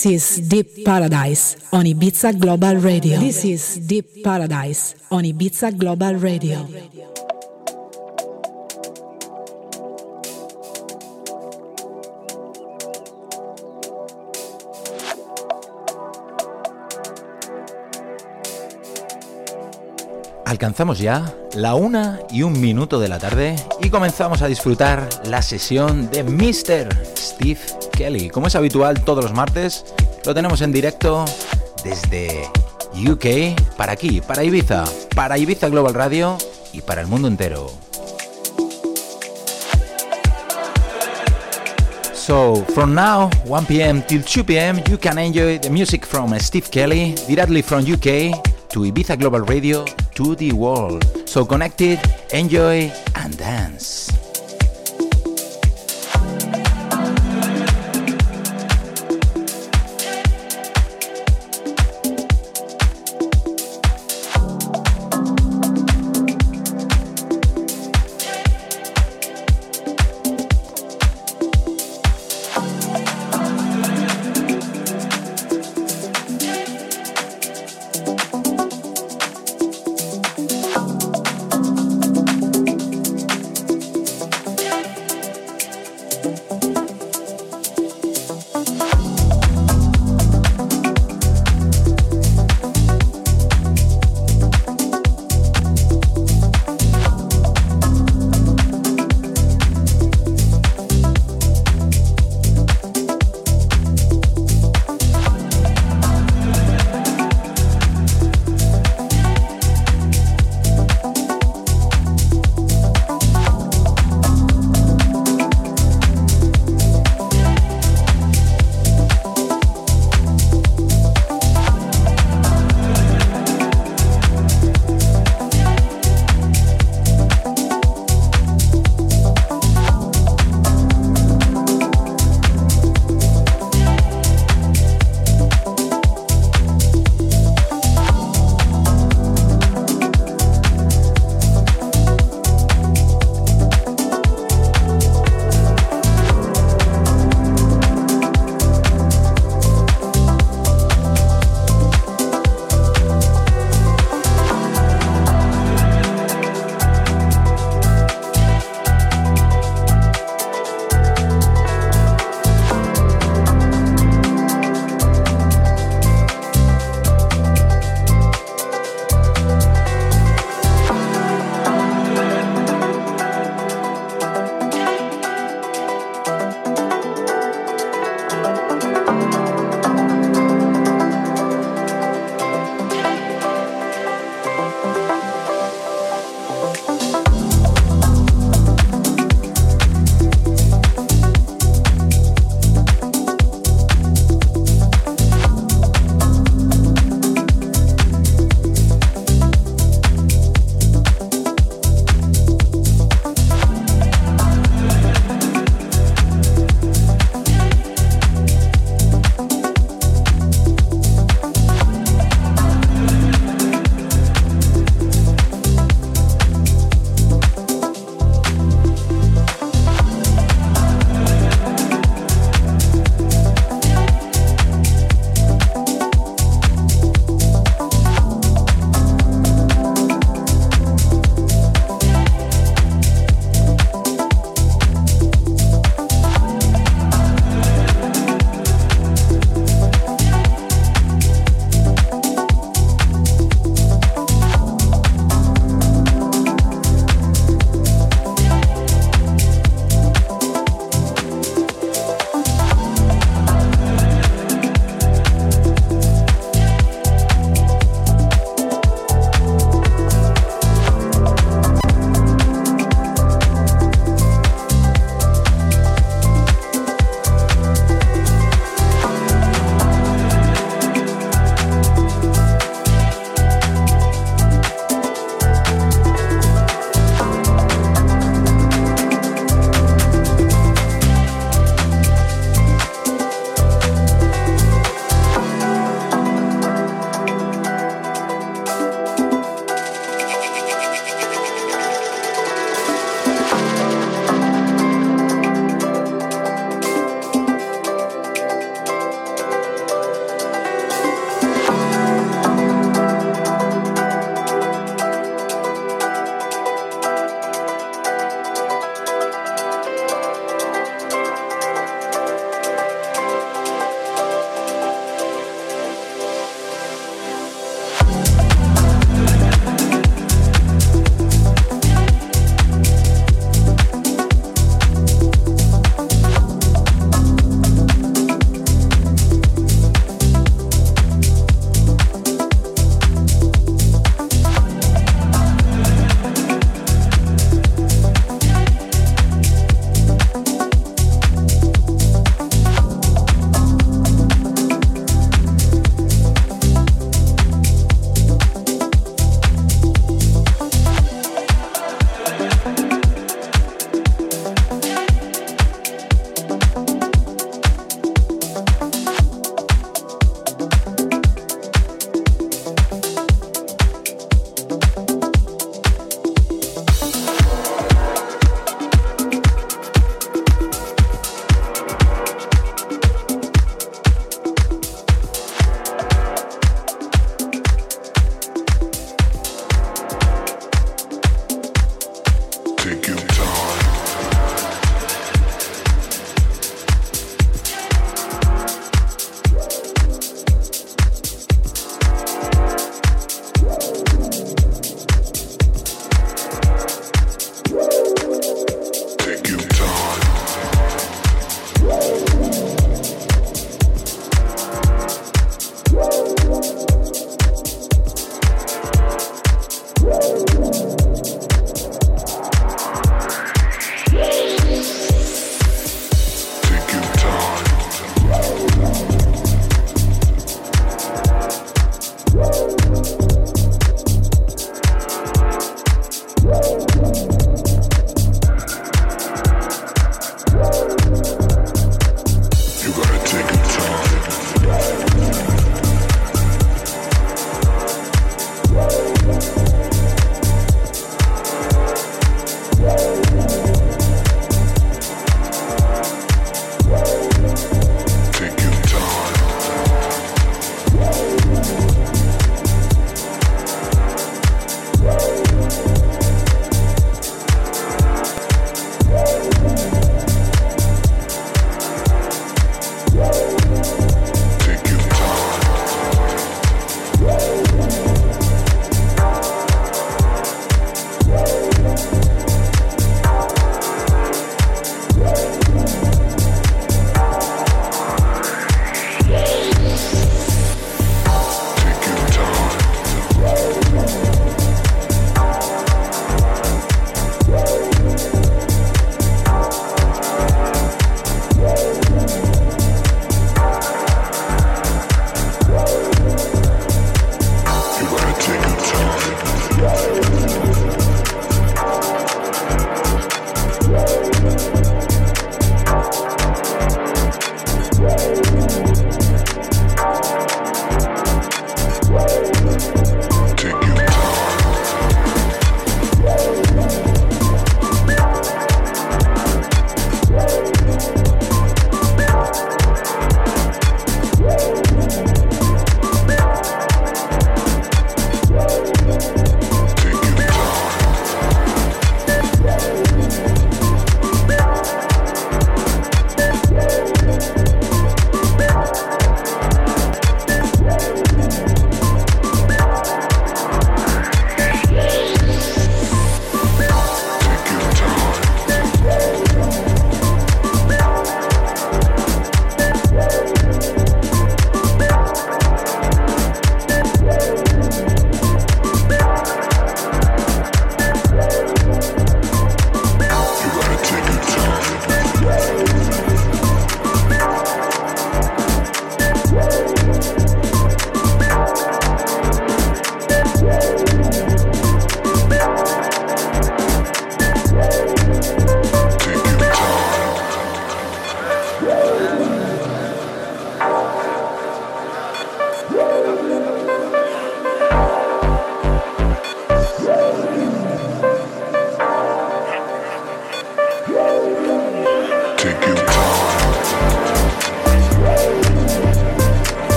This is Deep Paradise on Ibiza Global Radio. This is Deep Paradise on Ibiza Global Radio. Alcanzamos ya la una y un minuto de la tarde y comenzamos a disfrutar la sesión de Mr. Steve Kelly. Como es habitual todos los martes, lo tenemos en directo desde UK para aquí, para Ibiza, para Ibiza Global Radio y para el mundo entero. So, from now, 1 p.m. till 2 p.m., you can enjoy the music from Steve Kelly directly from UK to Ibiza Global Radio to the world. So connected, enjoy, and dance.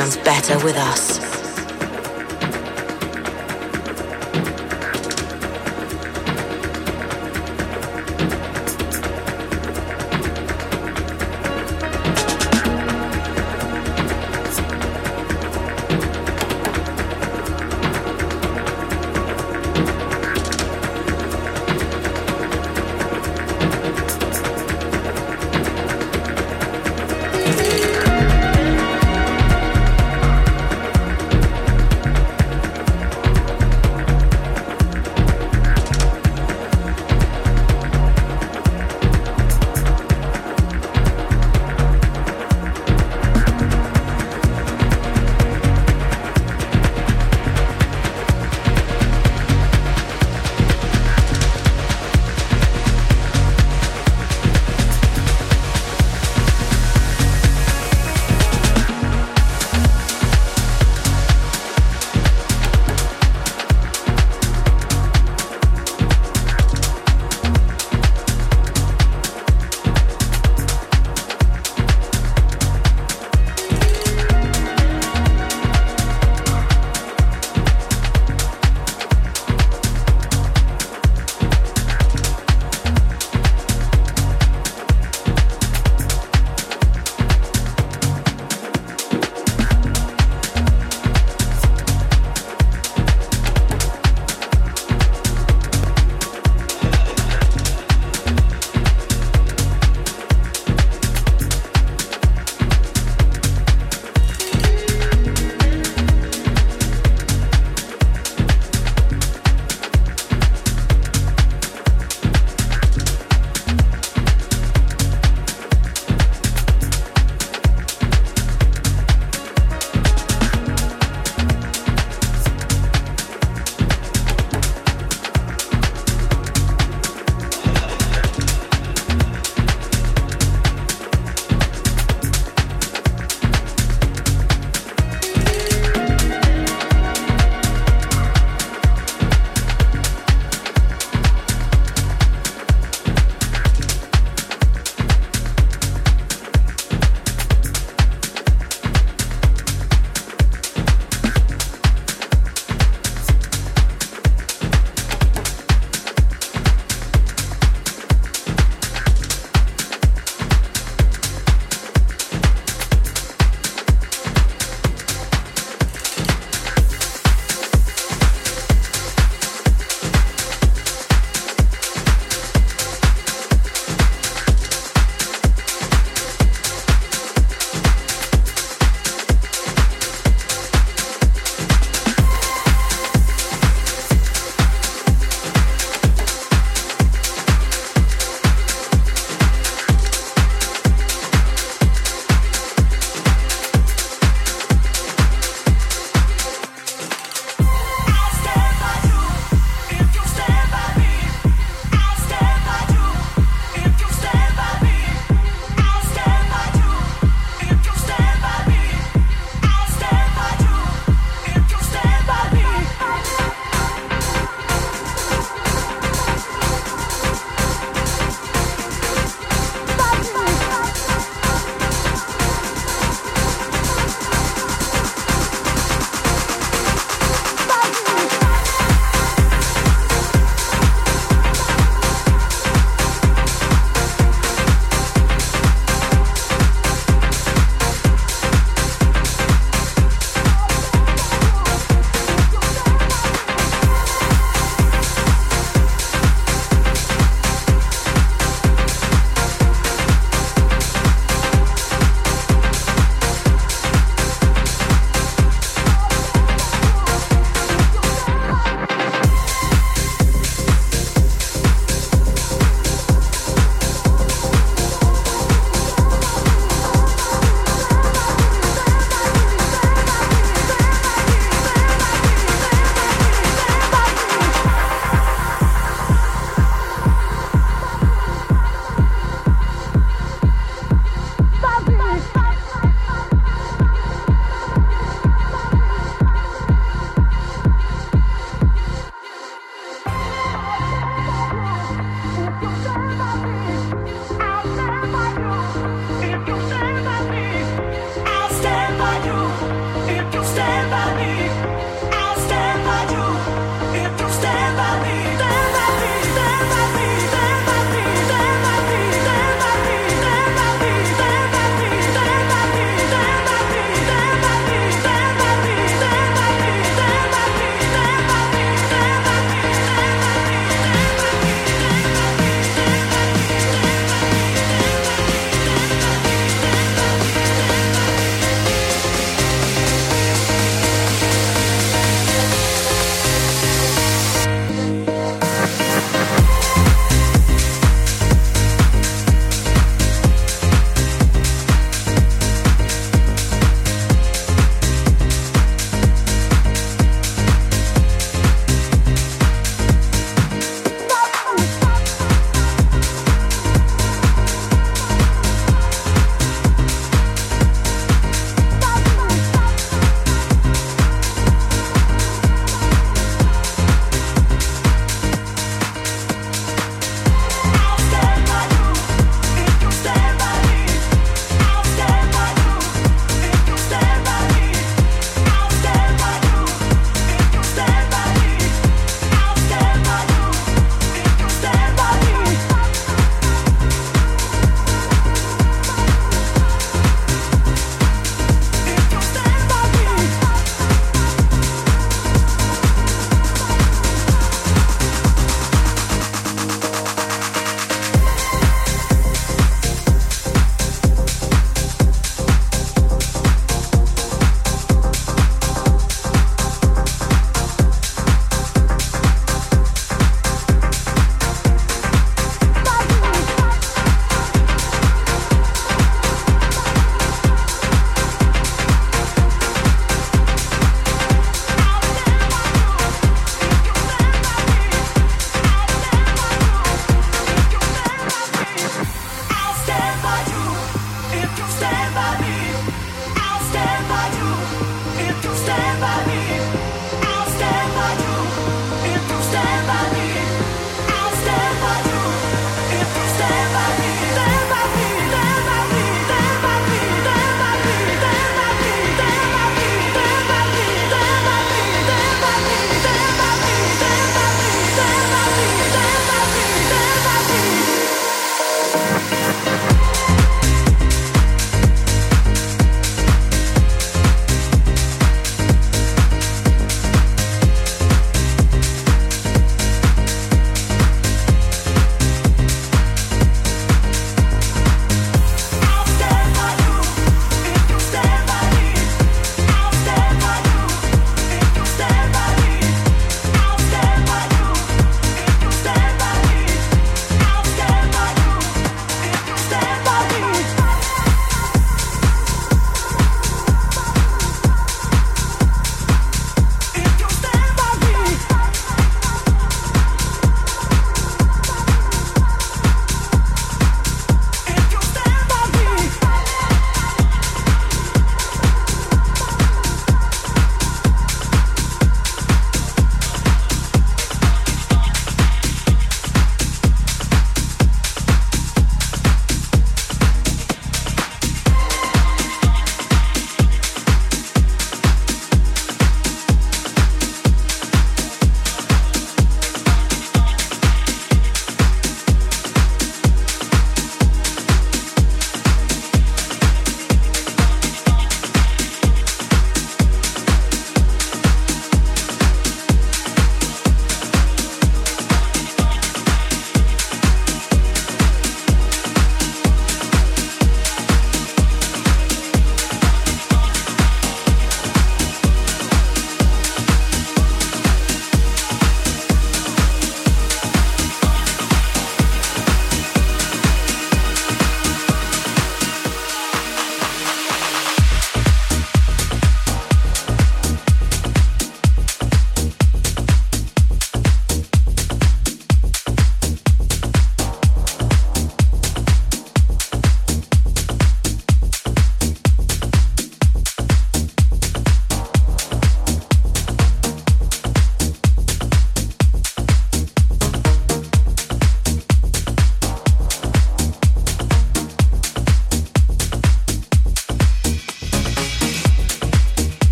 Sounds better with us.